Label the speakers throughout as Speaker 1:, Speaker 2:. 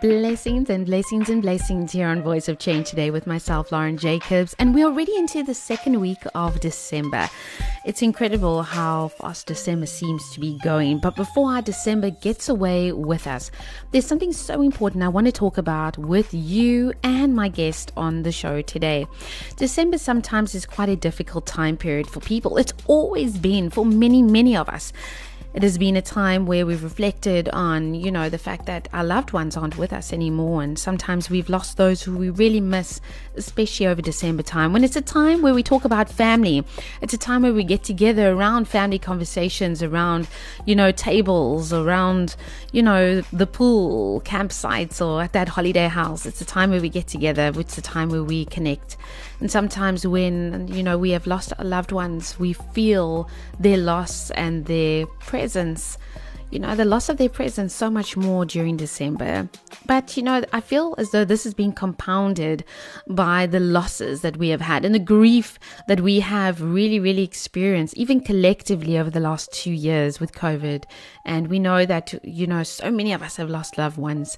Speaker 1: Blessings and blessings and blessings here on Voice of Change today with myself, Lauren Jacobs, and we're already into the second week of December. It's incredible how fast December seems to be going, but before our December gets away with us, there's something so important I want to talk about with you and my guest on the show today. December sometimes is quite a difficult time period for people. It's always been for many, many of us. It has been a time where we've reflected on, you know, the fact that our loved ones aren't with us anymore. And sometimes we've lost those who we really miss, especially over December time. When it's a time where we talk about family, it's a time where we get together around family conversations, around, you know, tables, around, you know, the pool, campsites, or at that holiday house. It's a time where we get together. It's a time where we connect. And sometimes when, you know, we have lost our loved ones, we feel their loss and their presence you know, the loss of their presence so much more during December. But, you know, I feel as though this has been compounded by the losses that we have had and the grief that we have really, really experienced, even collectively over the last two years with COVID. And we know that, you know, so many of us have lost loved ones.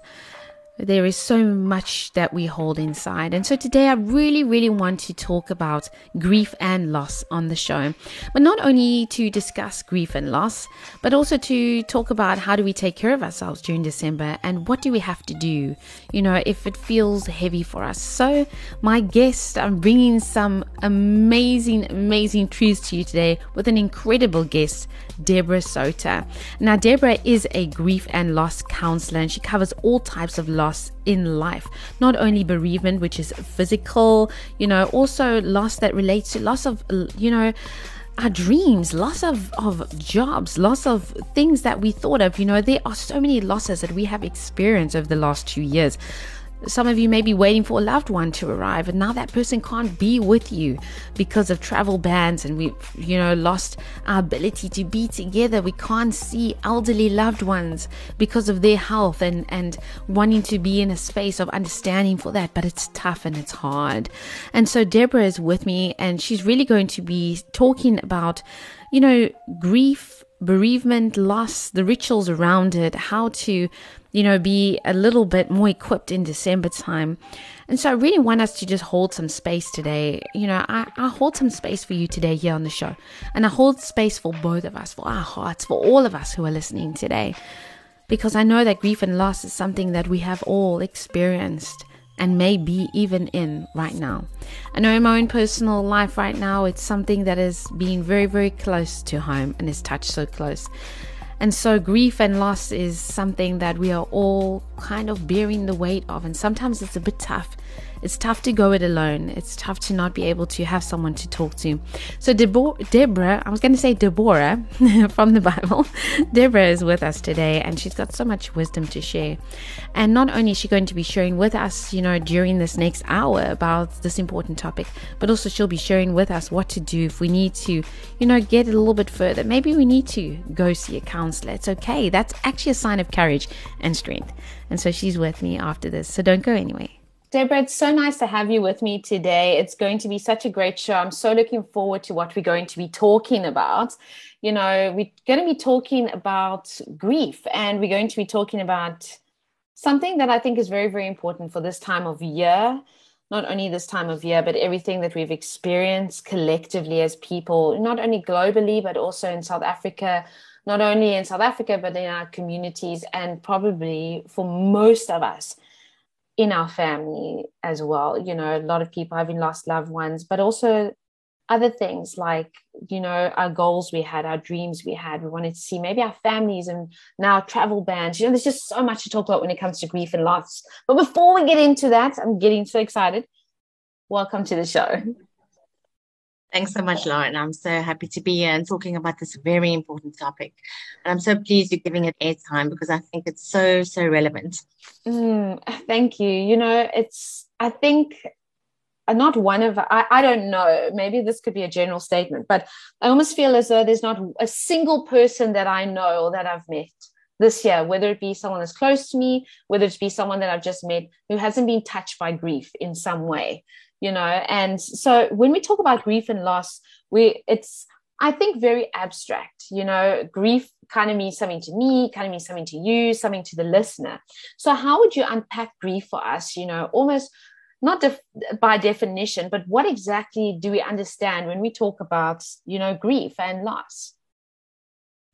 Speaker 1: There is so much that we hold inside. And so today I really, really want to talk about grief and loss on the show. But not only to discuss grief and loss, but also to talk about how do we take care of ourselves during December and what do we have to do, you know, if it feels heavy for us. So, my guest, I'm bringing some amazing, amazing truths to you today with an incredible guest, Deborah Sowter. Now, Deborah is a grief and loss counselor and she covers all types of loss in life. Not only bereavement, which is physical, you know, also loss that relates to loss of, you know, our dreams, loss of, of jobs, loss of things that we thought of. You know, there are so many losses that we have experienced over the last two years. Some of you may be waiting for a loved one to arrive, and now that person can't be with you because of travel bans, and we've, you know, lost our ability to be together. We can't see elderly loved ones because of their health and, and wanting to be in a space of understanding for that, but it's tough and it's hard. And so Deborah is with me, and she's really going to be talking about, you know, grief, bereavement, loss, the rituals around it, how to you know, be a little bit more equipped in December time. And so I really want us to just hold some space today. You know, I, I hold some space for you today here on the show. And I hold space for both of us, for our hearts, for all of us who are listening today. Because I know that grief and loss is something that we have all experienced and may be even in right now. I know in my own personal life right now, it's something that is being very, very close to home and is touched so close. And so, grief and loss is something that we are all kind of bearing the weight of. And sometimes it's a bit tough it's tough to go it alone. It's tough to not be able to have someone to talk to. So Deborah, I was going to say Deborah from the Bible. Deborah is with us today and she's got so much wisdom to share. And not only is she going to be sharing with us, you know, during this next hour about this important topic, but also she'll be sharing with us what to do if we need to, you know, get a little bit further. Maybe we need to go see a counselor. It's okay. That's actually a sign of courage and strength. And so she's with me after this. So don't go anywhere. Deborah, it's so nice to have you with me today. It's going to be such a great show. I'm so looking forward to what we're going to be talking about. You know, we're going to be talking about grief and we're going to be talking about something that I think is very, very important for this time of year. Not only this time of year, but everything that we've experienced collectively as people, not only globally, but also in South Africa, not only in South Africa, but in our communities, and probably for most of us in our family as well. You know, a lot of people having lost loved ones, but also other things like, you know, our goals we had, our dreams we had. We wanted to see maybe our families and now travel bans. You know, there's just so much to talk about when it comes to grief and loss. But before we get into that, I'm getting so excited. Welcome to the show.
Speaker 2: Thanks so much, Lauren. I'm so happy to be here and talking about this very important topic. And I'm so pleased you're giving it airtime because I think it's so, so relevant.
Speaker 1: Mm, thank you. You know, it's, I think not one of I, I don't know maybe this could be a general statement but i almost feel as though there's not a single person that i know or that i've met this year whether it be someone that's close to me whether it be someone that i've just met who hasn't been touched by grief in some way you know and so when we talk about grief and loss we it's i think very abstract you know grief kind of means something to me kind of means something to you something to the listener so how would you unpack grief for us you know almost not def- by definition, but what exactly do we understand when we talk about, you know, grief and loss?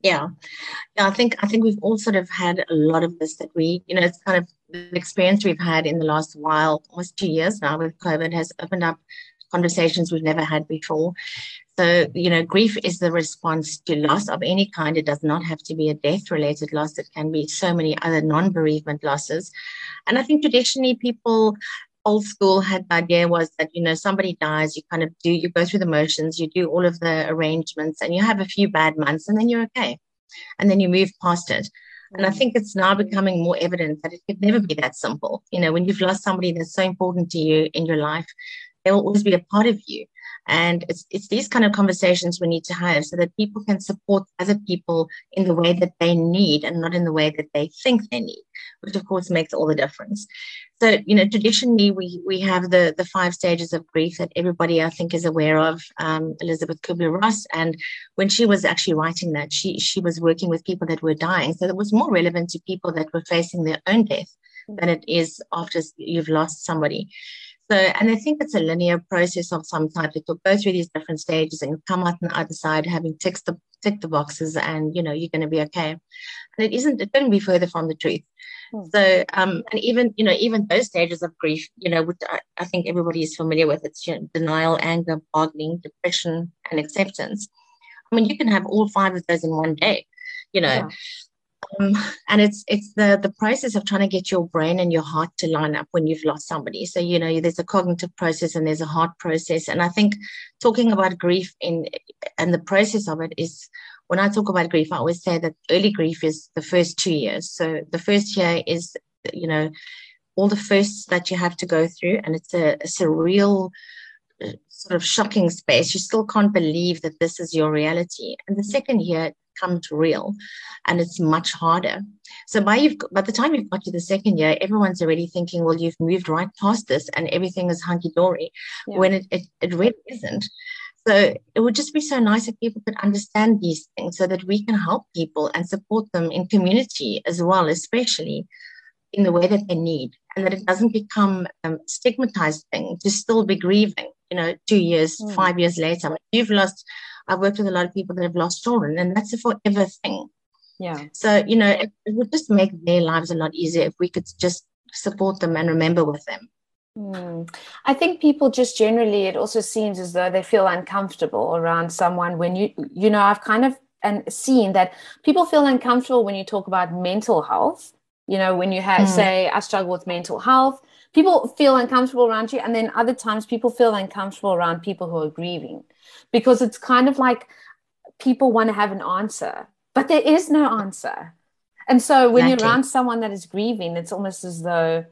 Speaker 2: Yeah, yeah. I think I think we've all sort of had a lot of this that we, you know, it's kind of the experience we've had in the last while, almost two years now with COVID, has opened up conversations we've never had before. So, you know, grief is the response to loss of any kind. It does not have to be a death related loss. It can be so many other non bereavement losses. And I think traditionally people old school had the idea was that you know somebody dies you kind of do you go through the motions you do all of the arrangements and you have a few bad months and then you're okay and then you move past it and I think it's now becoming more evident that it could never be that simple. You know, when you've lost somebody that's so important to you in your life, they will always be a part of you. And it's, it's these kind of conversations we need to have so that people can support other people in the way that they need and not in the way that they think they need, which of course makes all the difference. So, you know, traditionally we, we have the, the five stages of grief that everybody I think is aware of, um, Elisabeth Kubler-Ross. And when she was actually writing that, she, she was working with people that were dying. So it was more relevant to people that were facing their own death than it is after you've lost somebody. So, and I think it's a linear process of some type. It will go through these different stages and come out on the other side having ticked the tick the boxes, and you know you're going to be okay. And it isn't. It couldn't be further from the truth. Hmm. So, um, and even you know even those stages of grief, you know, which I, I think everybody is familiar with. It's you know, denial, anger, bargaining, depression, and acceptance. I mean, you can have all five of those in one day. You know. Yeah. Um, and it's it's the the process of trying to get your brain and your heart to line up when you've lost somebody. So you know there's a cognitive process and there's a heart process. And I think talking about grief in and the process of it is when I talk about grief, I always say that early grief is the first two years. So the first year is you know all the firsts that you have to go through, and it's a, a surreal uh, sort of shocking space. You still can't believe that this is your reality. And the second year becomes real and it's much harder. So by you've by the time you've got to the second year, everyone's already thinking, well, you've moved right past this and everything is hunky dory, yeah. when it, it, it really isn't. So it would just be so nice if people could understand these things so that we can help people and support them in community as well, especially in the way that they need, and that it doesn't become a stigmatized thing to still be grieving, you know, two years, mm. five years later. You've lost I've worked with a lot of people that have lost children, and that's a forever thing.
Speaker 1: Yeah.
Speaker 2: So, you know, it, it would just make their lives a lot easier if we could just support them and remember with them.
Speaker 1: Mm. I think people just generally, it also seems as though they feel uncomfortable around someone when you, you know, I've kind of and seen that people feel uncomfortable when you talk about mental health. You know, when you have, mm. say, I struggle with mental health, people feel uncomfortable around you. And then other times people feel uncomfortable around people who are grieving because it's kind of like people want to have an answer, but there is no answer. And so when exactly. you're around someone that is grieving, it's almost as though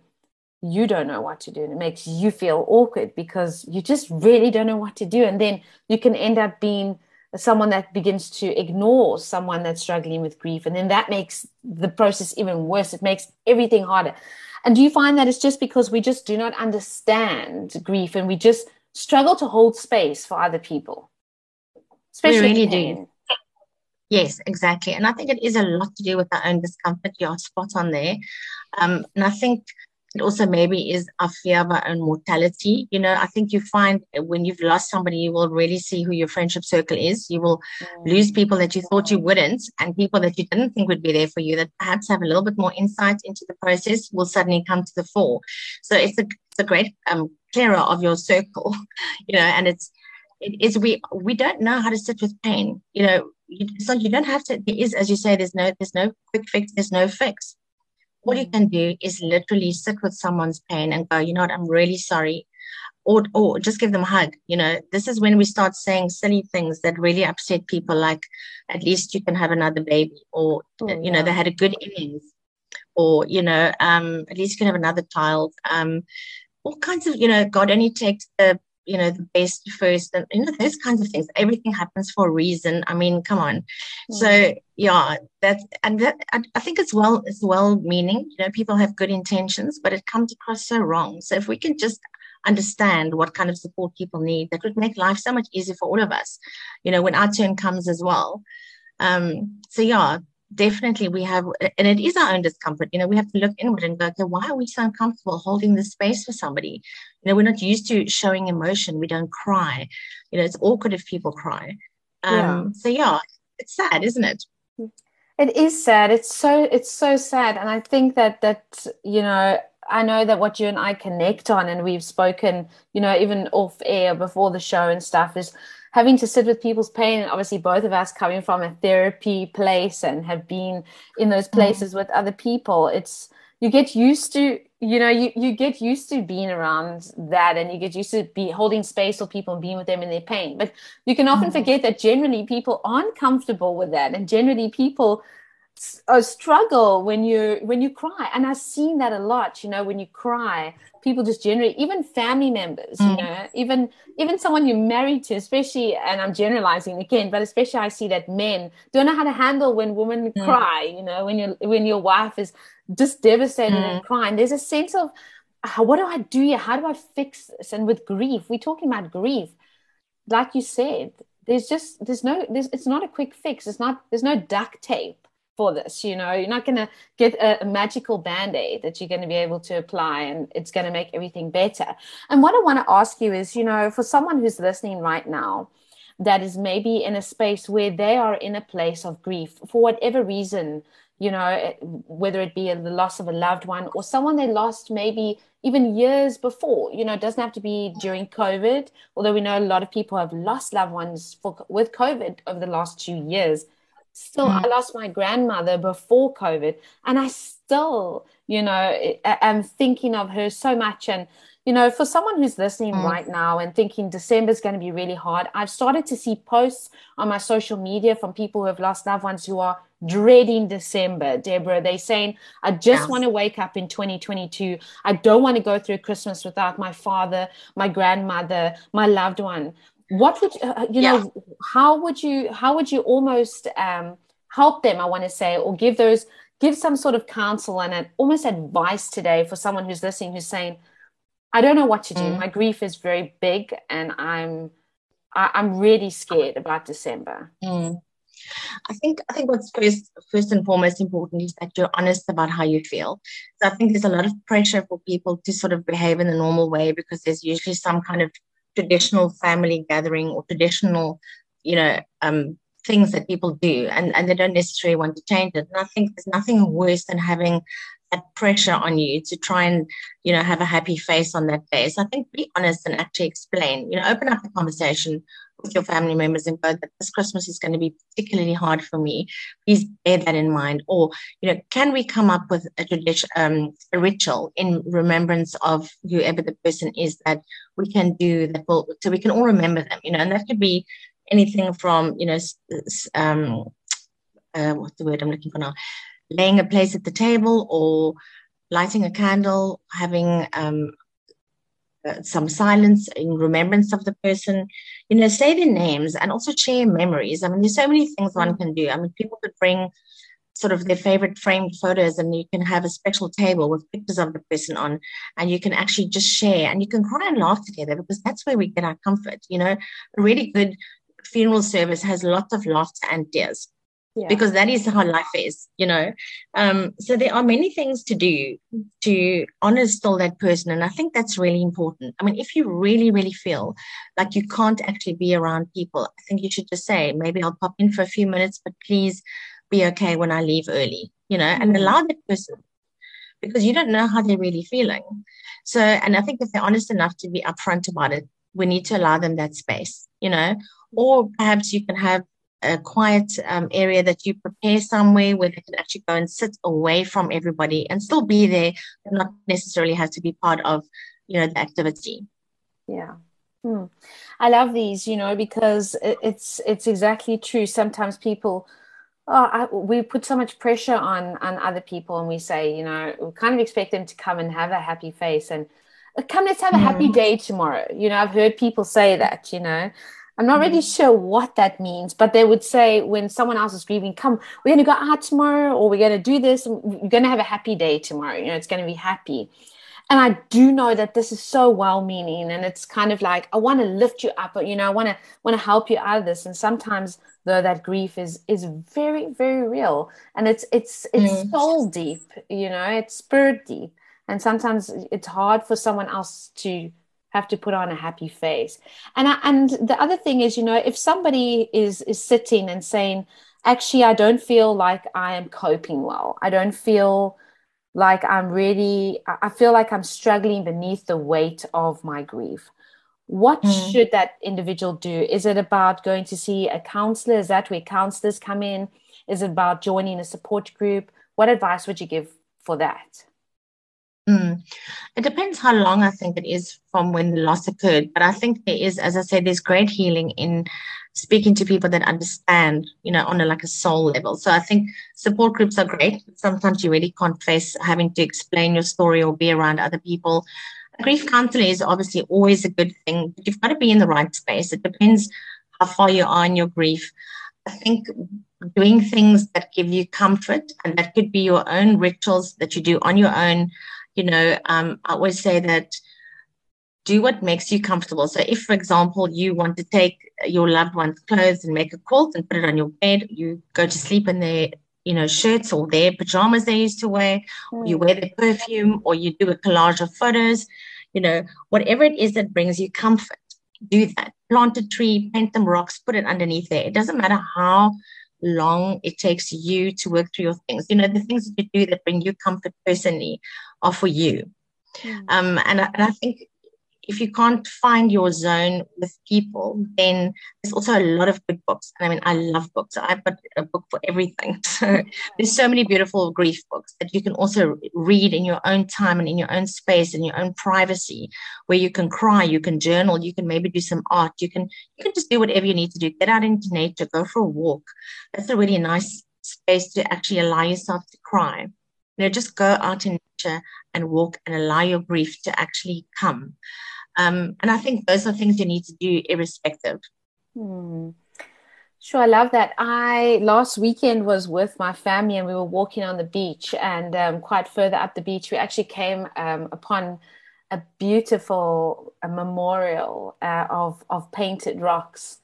Speaker 1: you don't know what to do and it makes you feel awkward because you just really don't know what to do and then you can end up being someone that begins to ignore someone that's struggling with grief and then that makes the process even worse it makes everything harder and do you find that it's just because we just do not understand grief and we just struggle to hold space for other people.
Speaker 2: Especially we really do. Yes, exactly. And I think it is a lot to do with our own discomfort. You're spot on there. Um, and I think it also maybe is our fear of our own mortality. You know, I think you find when you've lost somebody, you will really see who your friendship circle is. You will mm. lose people that you thought you wouldn't, and people that you didn't think would be there for you that perhaps have a little bit more insight into the process will suddenly come to the fore. So it's a, it's a great um, clearer of your circle, you know, and it's, it is we we don't know how to sit with pain. You know, you, so you don't have to. There is, as you say, there's no there's no quick fix. There's no fix. All you can do is literally sit with someone's pain and go, you know what, I'm really sorry, or or just give them a hug. You know, this is when we start saying silly things that really upset people, like at least you can have another baby, or oh, you know, they had a good innings, or you know, um, at least you can have another child. Um, all kinds of, you know, God only takes the you know the best first and you know those kinds of things. Everything happens for a reason. I mean come on. Mm-hmm. so yeah that's and that i think it's well it's well meaning. You know people have good intentions but it comes across so wrong. So if we can just understand what kind of support people need that would make life so much easier for all of us. You know when our turn comes as well. Um so yeah definitely we have and it is our own discomfort. You know we have to look inward and go okay why are we so uncomfortable holding this space for somebody? You know we're not used to showing emotion. We don't cry. You know it's awkward if people cry. Um yeah. so yeah it's sad isn't it?
Speaker 1: It is sad. It's so it's so sad. And i think that that you know I know that what you and I connect on, and we've spoken, you know, even off air before the show and stuff, is having to sit with people's pain and obviously both of us coming from a therapy place and have been in those mm-hmm. places mm with other people it's you get used to you know you, you get used to being around that and you get used to be holding space for people and being with them in their pain but you can often mm forget that generally people aren't comfortable with that and generally people a struggle when you when you cry. And i've seen that a lot you know when you cry people just generally even family members mm. you know even even someone you're married to especially and i'm generalizing again but especially i see that men don't know how to handle when women mm. cry you know when your when your wife is just devastated mm. and crying. There's a sense of how, what do i do here? How do i fix this? And with grief we're talking about grief. Like you said there's just there's no there's it's not a quick fix. It's not there's no duct tape for this you know? You're not going to get a, a, magical band-aid that you're going to be able to apply and it's going to make everything better. And what i want to ask you is you know for someone who's listening right now that is maybe in a space where they are in a place of grief for whatever reason you know eh, whether it be the loss of a loved one or someone they lost maybe even years before you know it doesn't have to be during covid although we know a lot of people have lost loved ones for, with covid over the last two years Still, mm. I lost my grandmother before COVID, and I still, you know, am thinking of her so much. And, you know, for someone who's listening mm. right now and thinking December is going to be really hard, I've started to see posts on my social media from people who have lost loved ones who are dreading December, Deborah. They're saying, I just yes. want to wake up in 2022. I don't want to go through Christmas without my father, my grandmother, my loved one what would uh, you yeah. know how would you how would you almost um, help them i want to say or give those give some sort of counsel and an, almost advice today for someone who's listening who's saying i don't know what to do mm. my grief is very big and i'm I, am i am really scared about december
Speaker 2: mm. I think I think what's first first and foremost important is that you're honest about how you feel. So I think there's a lot of pressure for people to sort of behave in a normal way because there's usually some kind of traditional family gathering or traditional, you know, um, things that people do, and, and they don't necessarily want to change it. And I think there's nothing worse than having that pressure on you to try and, you know, have a happy face on that day. So I think be honest and actually explain, you know, open up the conversation with your family members and go that this Christmas is going to be particularly hard for me. Please bear that in mind. Or, you know, can we come up with a tradition, um, a ritual in remembrance of whoever the person is that we can do that will, so we can all remember them, you know, and that could be anything from, you know, um, uh, what's the word I'm looking for now? Laying a place at the table or lighting a candle, having um, Uh, some silence in remembrance of the person, you know, say their names and also share memories. I mean, there's so many things one mm. can do. I mean, people could bring sort of their favorite framed photos and you can have a special table with pictures of the person on and you can actually just share and you can cry and laugh together because that's where we get our comfort. You know, a really good funeral service has lots of laughter and tears yeah. because that is how life is, you know. Um, so there are many things to do to honor still that person. And I think that's really important. I mean, if you really, really feel like you can't actually be around people, I think you should just say, maybe I'll pop in for a few minutes, but please be okay when I leave early, you know, and mm-hmm. allow that person because you don't know how they're really feeling. So, and I think if they're honest enough to be upfront about it, we need to allow them that space, you know, or perhaps you can have a quiet um, area that you prepare somewhere where they can actually go and sit away from everybody and still be there, but not necessarily have to be part of, you know, the activity.
Speaker 1: Yeah. Hmm. I love these, you know, because it's it's exactly true. Sometimes people, oh, I, we put so much pressure on on other people, and we say, you know, we kind of expect them to come and have a happy face, and come let's have a happy mm. day tomorrow you know i've heard people say that you know i'm not really mm. sure what that means but they would say when someone else is grieving come we're going to go out tomorrow or we're going to do this and we're going to have a happy day tomorrow you know it's going to be happy and i do know that this is so well meaning and it's kind of like i want to lift you up but you know i want to want to help you out of this and sometimes though that grief is is very very real and it's it's it's mm. soul deep you know it's spirit deep and sometimes it's hard for someone else to have to put on a happy face. And I, and the other thing is you know if somebody is is sitting and saying actually i don't feel like i am coping well. I don't feel like i'm really i feel like i'm struggling beneath the weight of my grief. What mm. should that individual do? Is it about going to see a counselor? Is that where counselors come in? Is it about joining a support group? What advice would you give for that
Speaker 2: Mm. It depends how long I think it is from when the loss occurred. But I think there is, as I said, there's great healing in speaking to people that understand, you know, on a like a soul level. So I think support groups are great. Sometimes you really can't face having to explain your story or be around other people. Grief counseling is obviously always a good thing, but you've got to be in the right space. It depends how far you are in your grief. I think doing things that give you comfort and that could be your own rituals that you do on your own you know, um, I always say that do what makes you comfortable. So, if, for example, you want to take your loved one's clothes and make a quilt and put it on your bed, you go to sleep in their, you know, shirts or their pajamas they used to wear, mm. you wear their perfume, or you do a collage of photos, you know, whatever it is that brings you comfort, do that. Plant a tree, paint them rocks, put it underneath there. It doesn't matter how long it takes you to work through your things. You know, the things that you do that bring you comfort personally are for you. Mm. Um, and, and I think if you can't find your zone with people, then there's also a lot of good books. And I mean, I love books. I've got a book for everything. So there's so many beautiful grief books that you can also read in your own time and in your own space, in your own privacy, where you can cry, you can journal, you can maybe do some art, you can you can just do whatever you need to do. Get out into nature, go for a walk. That's a really nice space to actually allow yourself to cry. You know, just go out in nature and walk and allow your grief to actually come. Um, and I think those are things you need to do irrespective.
Speaker 1: Hmm. Sure, I love that. I last weekend was with my family and we were walking on the beach, and um, quite further up the beach, we actually came um, upon a beautiful a memorial uh, of of painted rocks,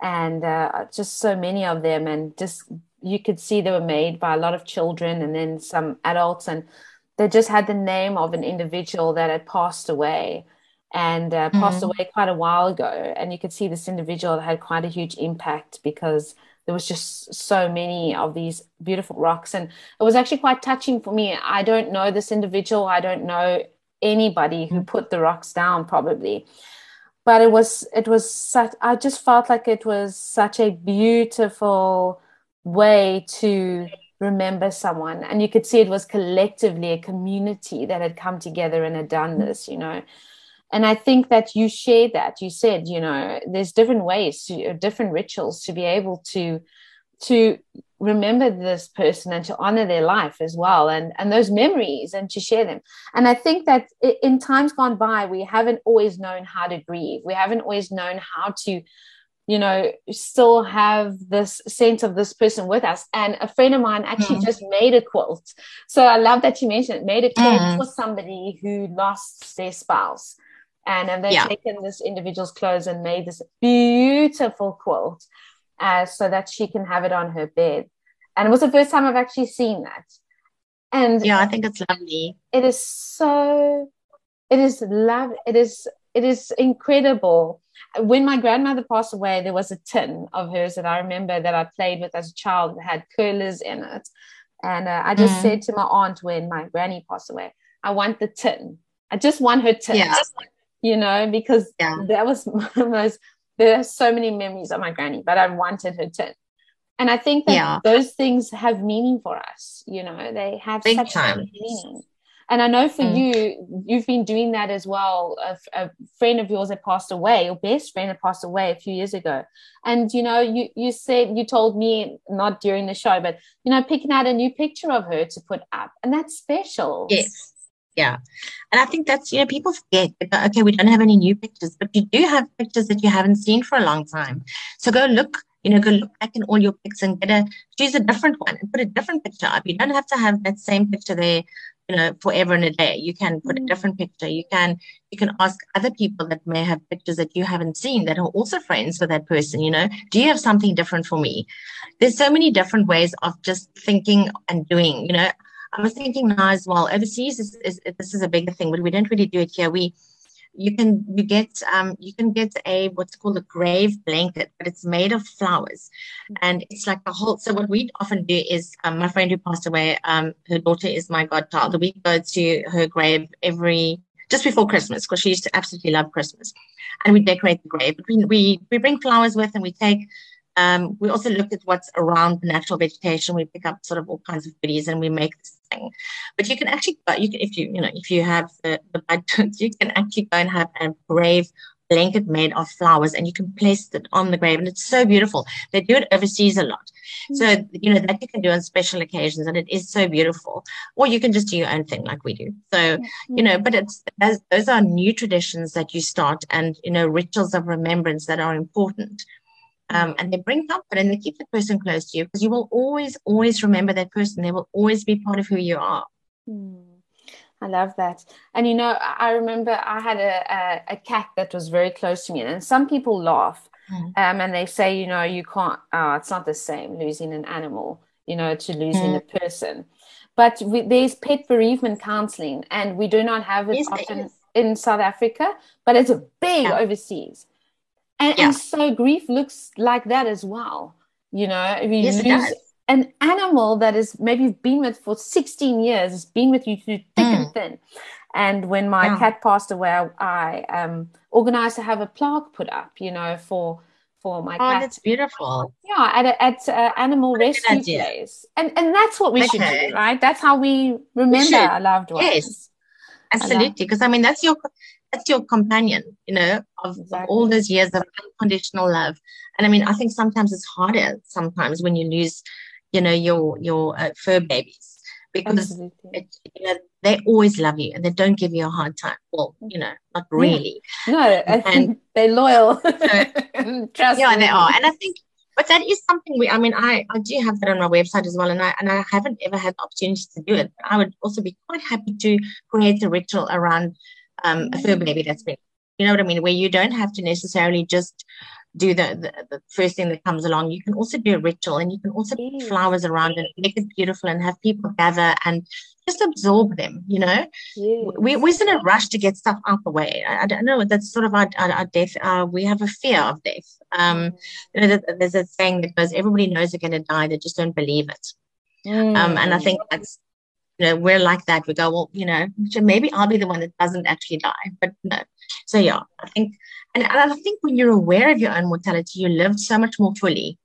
Speaker 1: and uh, just so many of them, and just you could see they were made by a lot of children and then some adults, and they just had the name of an individual that had passed away and uh, passed mm-hmm. away quite a while ago. And you could see this individual had quite a huge impact because there was just so many of these beautiful rocks. And it was actually quite touching for me. I don't know this individual, I don't know anybody who mm. put the rocks down, probably. But it was, it was such, I just felt like it was such a beautiful way to remember someone. And you could see it was collectively a community that had come together and had done this, you know. And i think that you share that. You said you know there's different ways to, different rituals to be able to to remember this person and to honor their life as well and and those memories and to share them. And i think that in times gone by we haven't always known how to grieve. We haven't always known how to you know still have this sense of this person with us and a friend of mine actually mm. just made a quilt so i love that you mentioned it made a quilt mm. for somebody who lost their spouse and, and they've yeah. taken this individual's clothes and made this beautiful quilt uh, so that she can have it on her bed. And it was the first time I've actually seen that. And
Speaker 2: yeah, I think it's lovely.
Speaker 1: It is so, it is love. It is, it is incredible. When my grandmother passed away, there was a tin of hers that I remember that I played with as a child that had curlers in it. And uh, I just mm. said to my aunt when my granny passed away, I want the tin. I just want her tin. Yeah you know, because yeah. that was my most, there are so many memories of my granny, but I wanted her to. And I think that yeah. those things have meaning for us, you know, they have Big such time. meaning. And I know for mm. you, you've been doing that as well. A, a, friend of yours that passed away, your best friend that passed away a few years ago. And, you know, you, you said, you told me, not during the show, but, you know, picking out a new picture of her to put up. And that's special.
Speaker 2: Yes. Yeah. And I think that's, you know, people forget, okay, we don't have any new pictures, but you do have pictures that you haven't seen for a long time. So go look, you know, go look back in all your pics and get a, choose a different one and put a different picture up. You don't have to have that same picture there, you know, forever and a day. You can put a mm. different picture. You can, you can ask other people that may have pictures that you haven't seen that are also friends with that person, you know, do you have something different for me? There's so many different ways of just thinking and doing, you know, I was thinking now as well. Overseas is, is, this is a bigger thing, but we don't really do it here. We you can you get um you can get a what's called a grave blanket, but it's made of flowers, and it's like a whole. So what we often do is um, my friend who passed away, um, her daughter is my godchild. We go to her grave every just before Christmas because she used to absolutely love Christmas, and we decorate the grave. We we we bring flowers with, and we take um, we also look at what's around the natural vegetation. We pick up sort of all kinds of goodies and we make this thing. But you can actually, but you can, if you, you know, if you have the, the budget, you can actually go and have a grave blanket made of flowers and you can place it on the grave and it's so beautiful. They do it overseas a lot. So, mm. you know, that you can do on special occasions and it is so beautiful. Or you can just do your own thing like we do. So, you know, but it's, as those are new traditions that you start and, you know, rituals of remembrance that are important um, and they bring comfort and they keep the person close to you because you will always, always remember that person. They will always be part of who you are.
Speaker 1: Mm. I love that. And you know, I remember I had a, a, a, cat that was very close to me, and some people laugh mm. um, and they say, you know, you can't, oh, it's not the same losing an animal, you know, to losing mm. a person. But we, there's pet bereavement counseling, and we do not have it yes, often it in South Africa, but it's big yeah. overseas. And, yeah. and so grief looks like that as well. You know, if you yes, lose an animal that is maybe you've been with for 16 years, has been with you through thick mm. and thin. And when my yeah. cat passed away, I um, organized to have a plaque put up, you know, for for my
Speaker 2: oh,
Speaker 1: cat.
Speaker 2: that's beautiful.
Speaker 1: Yeah, at a, at uh, animal rescue place, and and that's what we okay. should do, right? That's how we remember we our loved ones.
Speaker 2: Yes, absolutely. Because I mean, that's your that's your companion, you know, of, exactly. of, all those years of unconditional love. And I mean, I think sometimes it's harder sometimes when you lose, you know, your your uh, fur babies because it, you know, they always love you and they don't give you a hard time. Well, you know, not really.
Speaker 1: No, and they're loyal. So, Trust
Speaker 2: yeah, me. they are. And I think but that is something we i mean i i do have that on my website as well and i and i haven't ever had the opportunity to do it but i would also be quite happy to create a ritual around um, a fur baby that's been, you know what I mean, where you don't have to necessarily just do the, the, the, first thing that comes along. You can also do a ritual and you can also put flowers around and make it beautiful and have people gather and just absorb them, you know. Yes. We, we're in a rush to get stuff out the way. I, I don't know. That's sort of our, our, our death. Uh, we have a fear of death. Um, you know, there's a saying that goes, everybody knows they're going to die. They just don't believe it. Mm. Um, and I think mm. that's you know, we're like that. We go, well, you know, so maybe I'll be the one that doesn't actually die. But no. So yeah, I think, and, I think when you're aware of your own mortality, you live so much more fully.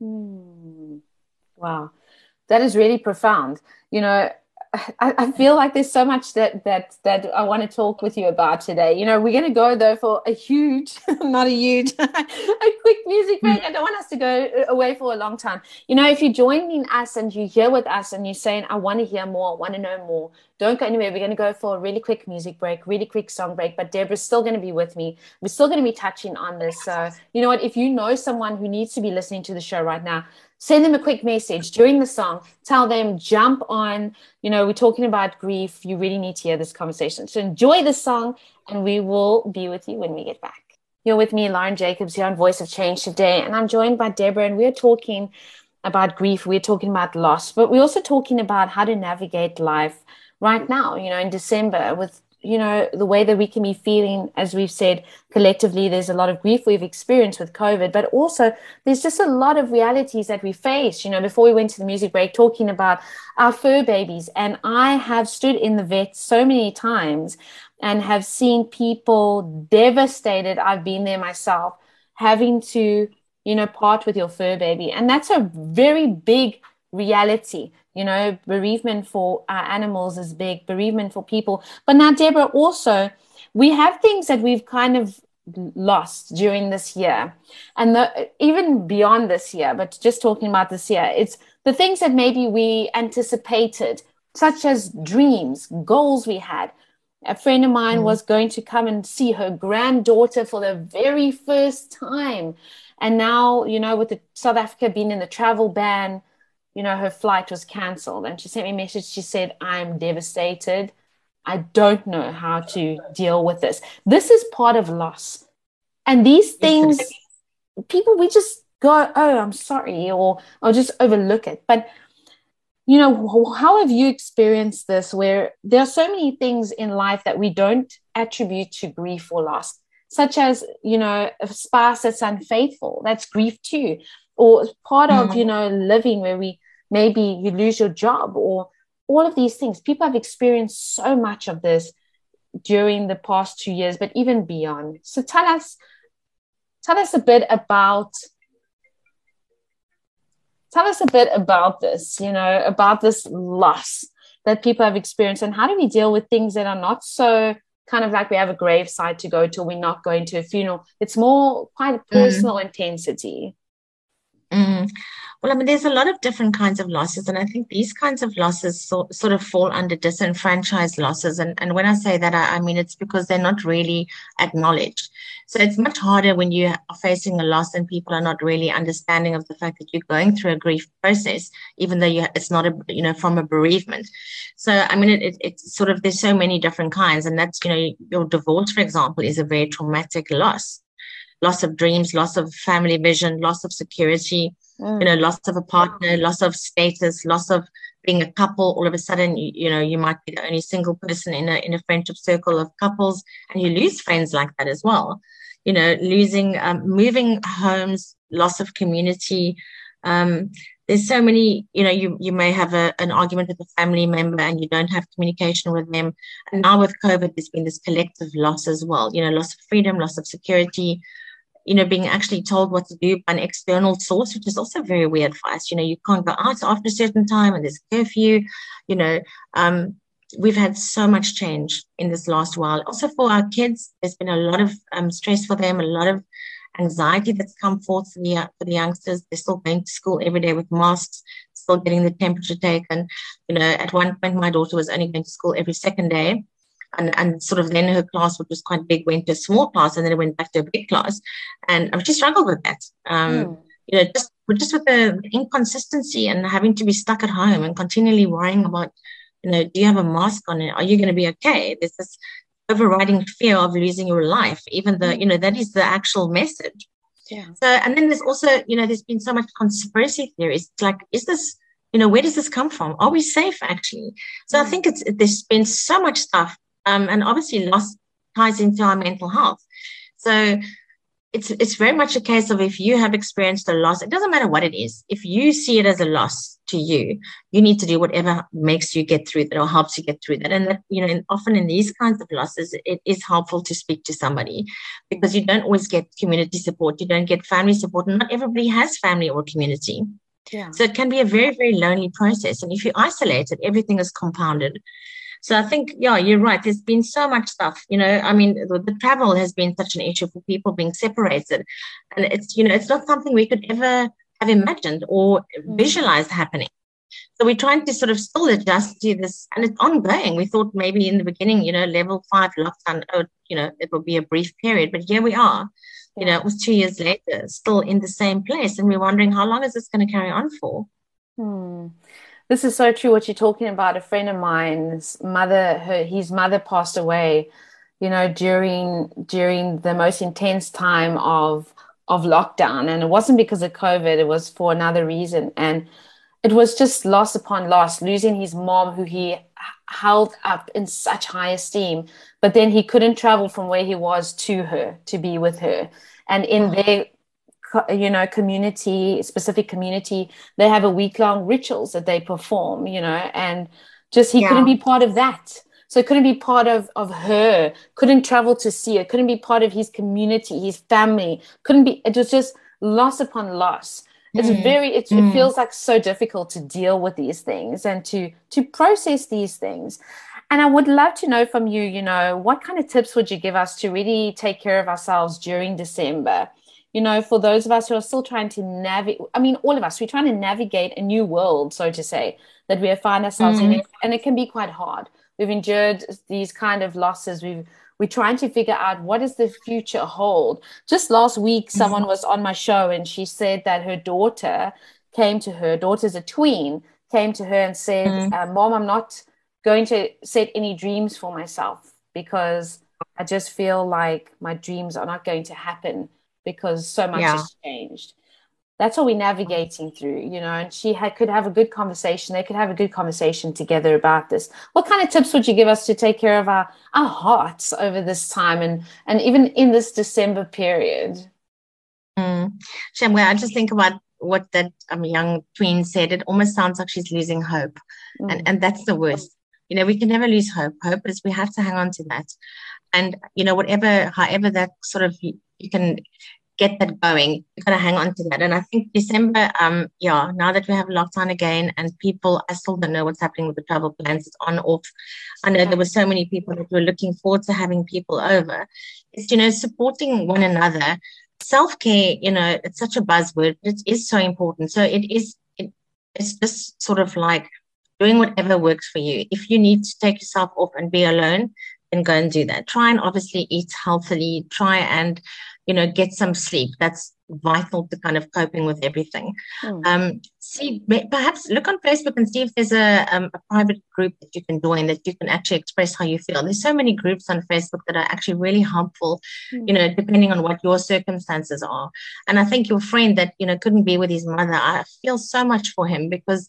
Speaker 1: Mm. Wow. That is really profound. You know, I, I, feel like there's so much that that that I want to talk with you about today. You know, we're going to go though for a huge, not a huge, a quick music break. Mm. I don't want us to go uh, away for a long time. You know, if you're joining us and you're here with us and you're saying, "I want to hear more, I want to know more," don't go anywhere. We're going to go for a really quick music break, really quick song break. But Deborah's still going to be with me. We're still going to be touching on this. So, you know what? If you know someone who needs to be listening to the show right now, send them a quick message during the song. Tell them jump on you know we're talking about grief. You really need to hear this conversation. So enjoy the song and we will be with you when we get back. You're with me lauren jacobs here on voice of change today and i'm joined by deborah and we're talking about grief. We're talking about loss but we're also talking about how to navigate life right now you know in december with you know the way that we can be feeling as we've said collectively there's a lot of grief we've experienced with covid but also there's just a lot of realities that we face. You know before we went to the music break talking about our fur babies and i have stood in the vet so many times and have seen people devastated. I've been there myself having to you know part with your fur baby. And that's a very big reality you know, bereavement for our animals is big, bereavement for people. But now, Deborah, also, we have things that we've kind of lost during this year and the, even beyond this year, but just talking about this year, it's the things that maybe we anticipated such as dreams, goals we had. A friend of mine mm. was going to come and see her granddaughter for the very first time. And now, you know, with the South Africa being in the travel ban, you know, her flight was cancelled. And she sent me a message. She said, I'm devastated. I don't know how to deal with this. This is part of loss. And these things, people, we just go, oh, I'm sorry, or I'll just overlook it. But you know, how have you experienced this where there are so many things in life that we don't attribute to grief or loss, such as, you know, a spouse that's unfaithful, that's grief too, or part of, mm. you know, living where we maybe you lose your job or all of these things. People have experienced so much of this during the past two years, but even beyond. So tell us, tell us a bit about tell us a bit about this, you know, about this loss that people have experienced and how do we deal with things that are not so kind of like we have a graveside to go to, we're not going to a funeral. It's more quite a mm. personal mm. intensity.
Speaker 2: Mm. Well, I mean, there's a lot of different kinds of losses, and I think these kinds of losses so, sort of fall under disenfranchised losses. And, and when I say that, I, I, mean it's because they're not really acknowledged. So it's much harder when you are facing a loss and people are not really understanding of the fact that you're going through a grief process, even though you, it's not a you know from a bereavement. So I mean, it, it, it's sort of there's so many different kinds, and that's you know your divorce, for example, is a very traumatic loss loss of dreams, loss of family vision, loss of security, mm. you know, loss of a partner, loss of status, loss of being a couple. All of a sudden, you, you know, you might be the only single person in a in a friendship circle of couples, and you lose friends like that as well. You know, losing, um, moving homes, loss of community. Um, there's so many, you know, you, you may have a, an argument with a family member and you don't have communication with them. And now with COVID, there's been this collective loss as well, you know, loss of freedom, loss of security, you know, being actually told what to do by an external source, which is also very weird for us. You know, you can't go out after a certain time and there's curfew, you know. Um, we've had so much change in this last while. Also for our kids, there's been a lot of um, stress for them, a lot of anxiety that's come forth for the, for the youngsters. They're still going to school every day with masks, still getting the temperature taken. You know, at one point, my daughter was only going to school every second day and, and sort of then her class, which was quite big, went to a small class and then it went back to a big class. And she struggled with that. Um, mm. You know, just, just with the inconsistency and having to be stuck at home and continually worrying about, you know, do you have a mask on? Are you going to be okay? There's this overriding fear of losing your life, even though, you know, that is the actual message.
Speaker 1: Yeah.
Speaker 2: So, and then there's also, you know, there's been so much conspiracy theories. It's like, is this, you know, where does this come from? Are we safe actually? So. I think it's, there's been so much stuff um, and obviously, loss ties into our mental health. So it's it's very much a case of if you have experienced a loss, it doesn't matter what it is. If you see it as a loss to you, you need to do whatever makes you get through that or helps you get through that. And that, you know, often in these kinds of losses, it is helpful to speak to somebody because you don't always get community support. You don't get family support. And not everybody has family or community.
Speaker 1: Yeah.
Speaker 2: So it can be a very, very lonely process. And if you isolate it, everything is compounded. So I think, yeah, you're right. There's been so much stuff, you know, I mean, the, the travel has been such an issue for people being separated. And it's, you know, it's not something we could ever have imagined or mm. visualized happening. So we're trying to sort of still adjust to this, and it's ongoing. We thought maybe in the beginning, you know, level five lockdown, oh, you know, it will be a brief period, but here we are. You know, it was two years later, still in the same place, and we're wondering how long is this going to carry on for?
Speaker 1: Hmm this is so true what you're talking about. A friend of mine's mother, her his mother passed away, you know, during during the most intense time of of lockdown. And it wasn't because of COVID, it was for another reason. And it was just loss upon loss, losing his mom, who he held up in such high esteem, but then he couldn't travel from where he was to her to be with her. And in mm. their you know community specific community they have a week long rituals that they perform you know and just he yeah. couldn't be part of that. So couldn't be part of of her. Couldn't travel to see her. Couldn't be part of his community his family. Couldn't be it was just loss upon loss. It's mm. very it, mm. it feels like so difficult to deal with these things and to to process these things. And i would love to know from you you know what kind of tips would you give us to really take care of ourselves during december you know, for those of us who are still trying to navigate, I mean, all of us, we're trying to navigate a new world, so to say, that we find ourselves mm-hmm. in, and it can be quite hard. We've endured these kind of losses. We've we're trying to figure out what does the future hold. Just last week, mm-hmm. someone was on my show and she said that her daughter came to her. Daughter's a tween, came to her and said, mm-hmm. uh, "Mom, I'm not going to set any dreams for myself because I just feel like my dreams are not going to happen because so much yeah. has changed. That's what we're navigating through, you know. And she had, could have a good conversation. They could have a good conversation together about this. What kind of tips would you give us to take care of our, our hearts over this time and, and even in this December period?
Speaker 2: Mm. Shamwe, I just think about what that um, young tween said. It almost sounds like she's losing hope. Mm. And, and that's the worst. You know, we can never lose hope. Hope is we have to hang on to that and you know whatever however that sort of you, you can get that going you gotta hang on to that. And i think december um yeah now that we have lockdown again and people i still don't know what's happening with the travel plans. It's on off. I know there were so many people that were looking forward to having people over. It's you know supporting one another. Self-care you know it's such a buzzword but it is so important. So it is it, it's just sort of like doing whatever works for you. If you need to take yourself off and be alone and go and do that. Try and obviously eat healthily. Try and, you know, get some sleep. That's vital to kind of coping with everything. Mm. Um, see, perhaps look on Facebook and see if there's a, um, a private group that you can join that you can actually express how you feel. There's so many groups on Facebook that are actually really helpful, mm. you know, depending on what your circumstances are. And I think your friend that, you know, couldn't be with his mother, I feel so much for him because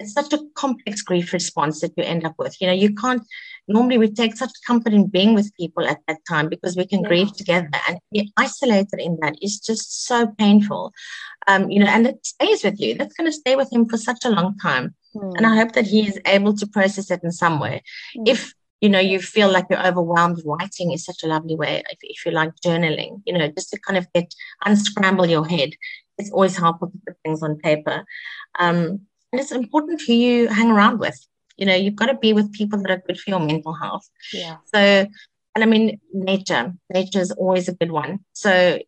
Speaker 2: it's such a complex grief response that you end up with. You know, you can't normally we take such comfort in being with people at that time because we can yeah. grieve together and be isolated in that is just so painful. Um, you know, and it stays with you. That's going to stay with him for such a long time. Mm. And I hope that he is able to process it in some way. Mm. If you know you feel like you're overwhelmed writing is such a lovely way if, if you like journaling you know just to kind of get unscramble your head it's always helpful to put things on paper um, and it's important who you hang around with. You know, you've got to be with people that are good for your mental health.
Speaker 1: Yeah.
Speaker 2: So, and I mean, nature. Nature is always a good one. So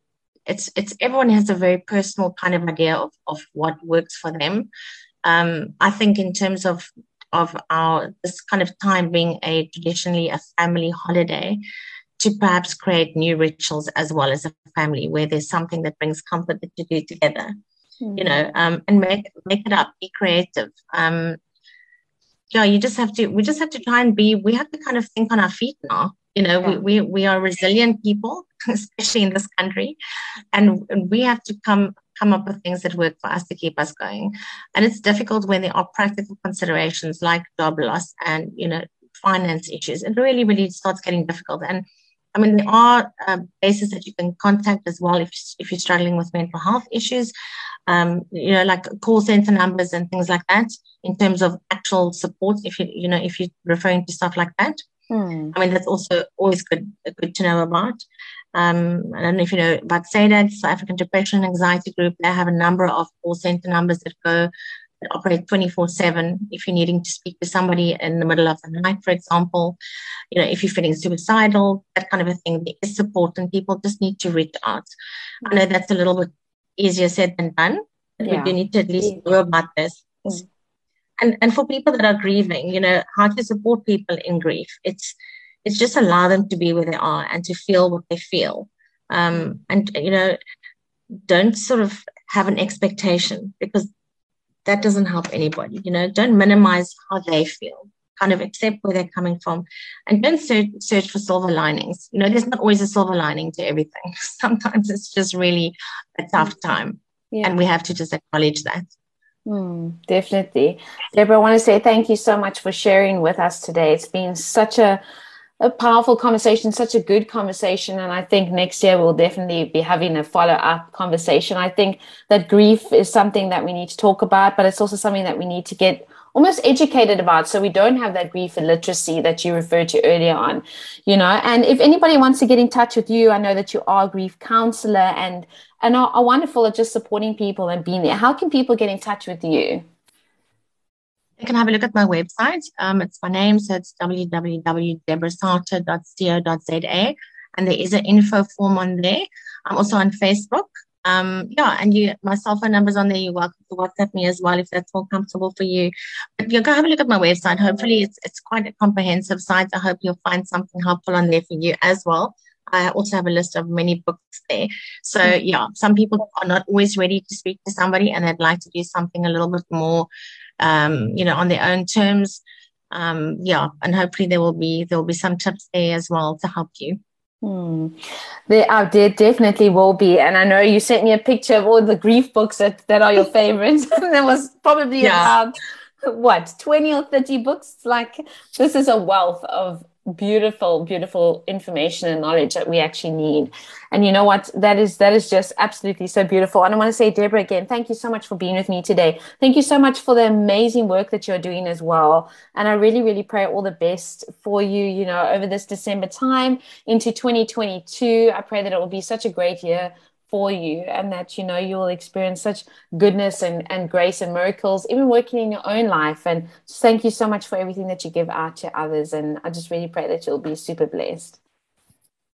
Speaker 2: it's it's everyone has a very personal kind of idea of, of what works for them. Um, I think in terms of of our this kind of time being a traditionally a family holiday, to perhaps create new rituals as well as a family where there's something that brings comfort that you do together mm-hmm. you know, um, and make make it up, be creative. Um, yeah, you just have to. We just have to try and be. We have to kind of think on our feet now. You know, yeah. we, we we are resilient people, especially in this country, and, and we have to come come up with things that work for us to keep us going. And it's difficult when there are practical considerations like job loss and you know finance issues. It really, really starts getting difficult. And I mean, there are uh, places that you can contact as well if if you're struggling with mental health issues um, you know, like call center numbers and things like that in terms of actual support. If you, you know, if you're referring to stuff like that,
Speaker 1: hmm.
Speaker 2: I mean, that's also always good, good to know about. Um, I don't know if you know about SADAG, South African Depression and Anxiety Group. They have a number of call center numbers that go that operate 24 7 if you're needing to speak to somebody in the middle of the night for example you know if you're feeling suicidal that kind of a thing there is support and people just need to reach out i know that's a little bit easier said than done. Yeah. We need to at least know about this. Mm. And and for people that are grieving, you know, how to support people in grief. It's it's just allow them to be where they are and to feel what they feel. Um, and you know, don't sort of have an expectation because that doesn't help anybody. You know, don't minimize how they feel. Kind of accept where they're coming from, and don't search, search for silver linings. You know, there's not always a silver lining to everything. Sometimes it's just really a tough time. Yeah. And we have to just acknowledge that.
Speaker 1: Mm, definitely. Deborah, I want to say thank you so much for sharing with us today. It's been such a, a powerful conversation, such a good conversation. And I think next year we'll definitely be having a follow up conversation. I think that grief is something that we need to talk about, but it's also something that we need to get almost educated about so we don't have that grief illiteracy that you referred to earlier on you know and if anybody wants to get in touch with you i know that you are a grief counselor and and are, are wonderful at just supporting people and being there how can people get in touch with you
Speaker 2: you can have a look at my website. Um, it's my name, so it's www.debrasowter.co.za. And there is an info form on there. I'm also on Facebook. Um, yeah, and you, my cell phone number's on there. You're welcome to WhatsApp me as well if that's more comfortable for you. But you go have a look at my website. Hopefully, it's it's quite a comprehensive site. I hope you'll find something helpful on there for you as well. I also have a list of many books there. So yeah, some people are not always ready to speak to somebody, and they'd like to do something a little bit more, um, you know, on their own terms. Um, yeah, and hopefully there will be there will be some tips there as well to help you.
Speaker 1: Hmm. There, oh, there definitely will be. And I know you sent me a picture of all the grief books that, that are your favorites. there was probably yeah. about, what, 20 or 30 books? Like, this is a wealth of beautiful beautiful information and knowledge that we actually need. And you know what? That is that is just absolutely so beautiful. And i want to say deborah again thank you so much for being with me today. Thank you so much for the amazing work that you're doing as well. And i really really pray all the best for you you know over this december time into 2022 i pray that it will be such a great year for you and that you know you will experience such goodness and, and grace and miracles even working in your own life. And thank you so much for everything that you give out to others. And i just really pray that you'll be super blessed.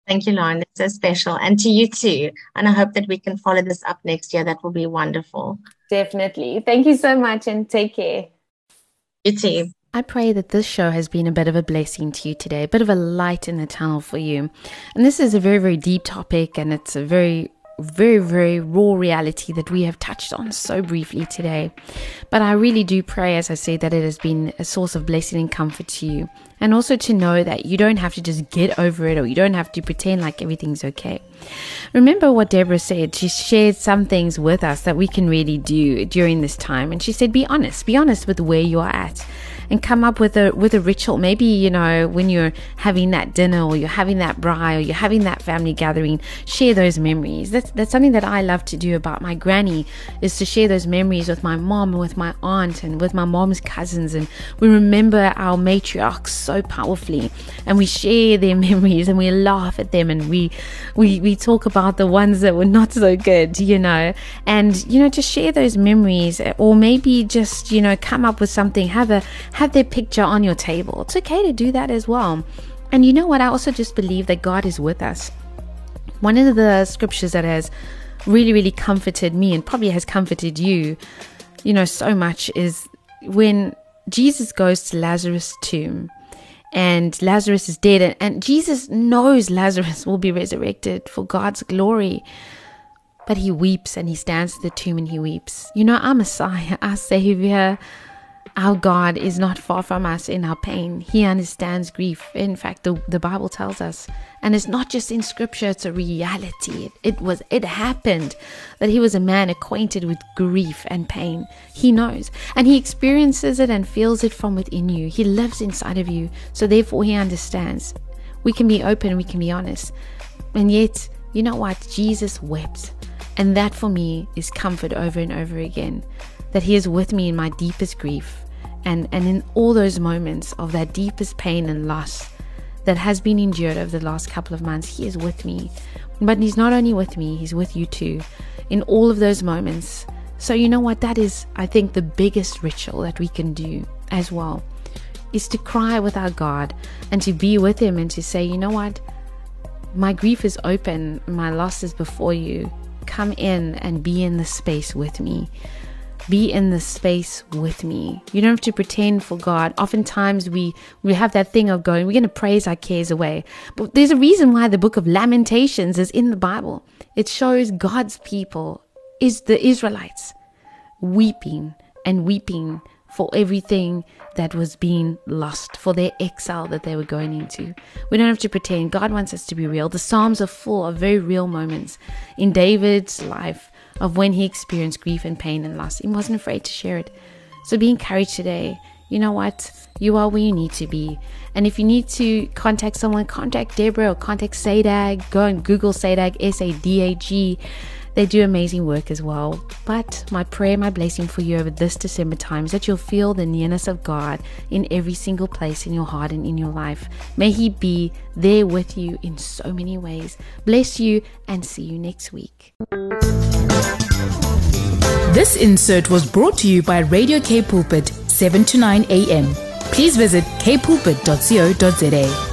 Speaker 2: Thank you lauren. That's so special. And to you too. And i hope that we can follow this up next year. That will be wonderful.
Speaker 1: Definitely. Thank you so much and take care.
Speaker 2: You too.
Speaker 1: I pray that this show has been a bit of a blessing to you today, a bit of a light in the tunnel for you. And this is a very, very deep topic, and it's a very very, very raw reality that we have touched on so briefly today. But I really do pray, as I say, that it has been a source of blessing and comfort to you. And also to know that you don't have to just get over it or you don't have to pretend like everything's okay. Remember what Deborah said. She shared some things with us that we can really do during this time. And she said, be honest, be honest with where you are at and come up with a with a ritual. Maybe you know when you're having that dinner or you're having that braai or you're having that family gathering, share those memories. That's that's something that I love to do about my granny is to share those memories with my mom and with my aunt and with my mom's cousins, and we remember our matriarchs so powerfully, and we share their memories and we laugh at them and we we we talk about the ones that were not so good, you know, and you know to share those memories or maybe just you know come up with something have a have their picture on your table. It's okay to do that as well. And you know what? I also just believe that God is with us. One of the scriptures that has really, really comforted me and probably has comforted you, you know, so much is when Jesus goes to Lazarus' tomb and Lazarus is dead, and, and Jesus knows Lazarus will be resurrected for God's glory. But he weeps and he stands at the tomb and he weeps. You know, our Messiah, our Savior, our God is not far from us in our pain. He understands grief. In fact, the, the Bible tells us, and it's not just in scripture, it's a reality. It, it was it happened that he was a man acquainted with grief and pain. He knows. And he experiences it and feels it from within you. He lives inside of you. So therefore he understands. We can be open, we can be honest. And yet, you know what? Jesus wept. And that for me is comfort over and over again that He is with me in my deepest grief and, and in all those moments of that deepest pain and loss that has been endured over the last couple of months. He is with me. But He's not only with me, He's with you too in all of those moments. So, you know what? That is, I think, the biggest ritual that we can do as well is to cry with our God and to be with Him and to say, you know what? My grief is open, my loss is before you. Come in and be in the space with me be in the space with me. You don't have to pretend for God. Oftentimes we we have that thing of going, we're going to praise our cares away. But there's a reason why the book of Lamentations is in the Bible. It shows God's people is the Israelites weeping and weeping for everything that was being lost, for their exile that they were going into. We don't have to pretend. God wants us to be real. The Psalms are full of very real moments in David's life of when he experienced grief and pain and loss. He wasn't afraid to share it. So be encouraged today. You know what? You are where you need to be. And if you need to contact someone, contact Deborah or contact SADAG. Go and Google SADAG, S A D A G. They do amazing work as well. But my prayer, my blessing for you over this December time is that you'll feel the nearness of God in every single place in your heart and in your life. May He be there with you in so many ways. Bless you and see you next week.
Speaker 3: This insert was brought to you by Radio K Pulpit, 7 to 9 a.m. Please visit kpulpit.co.za.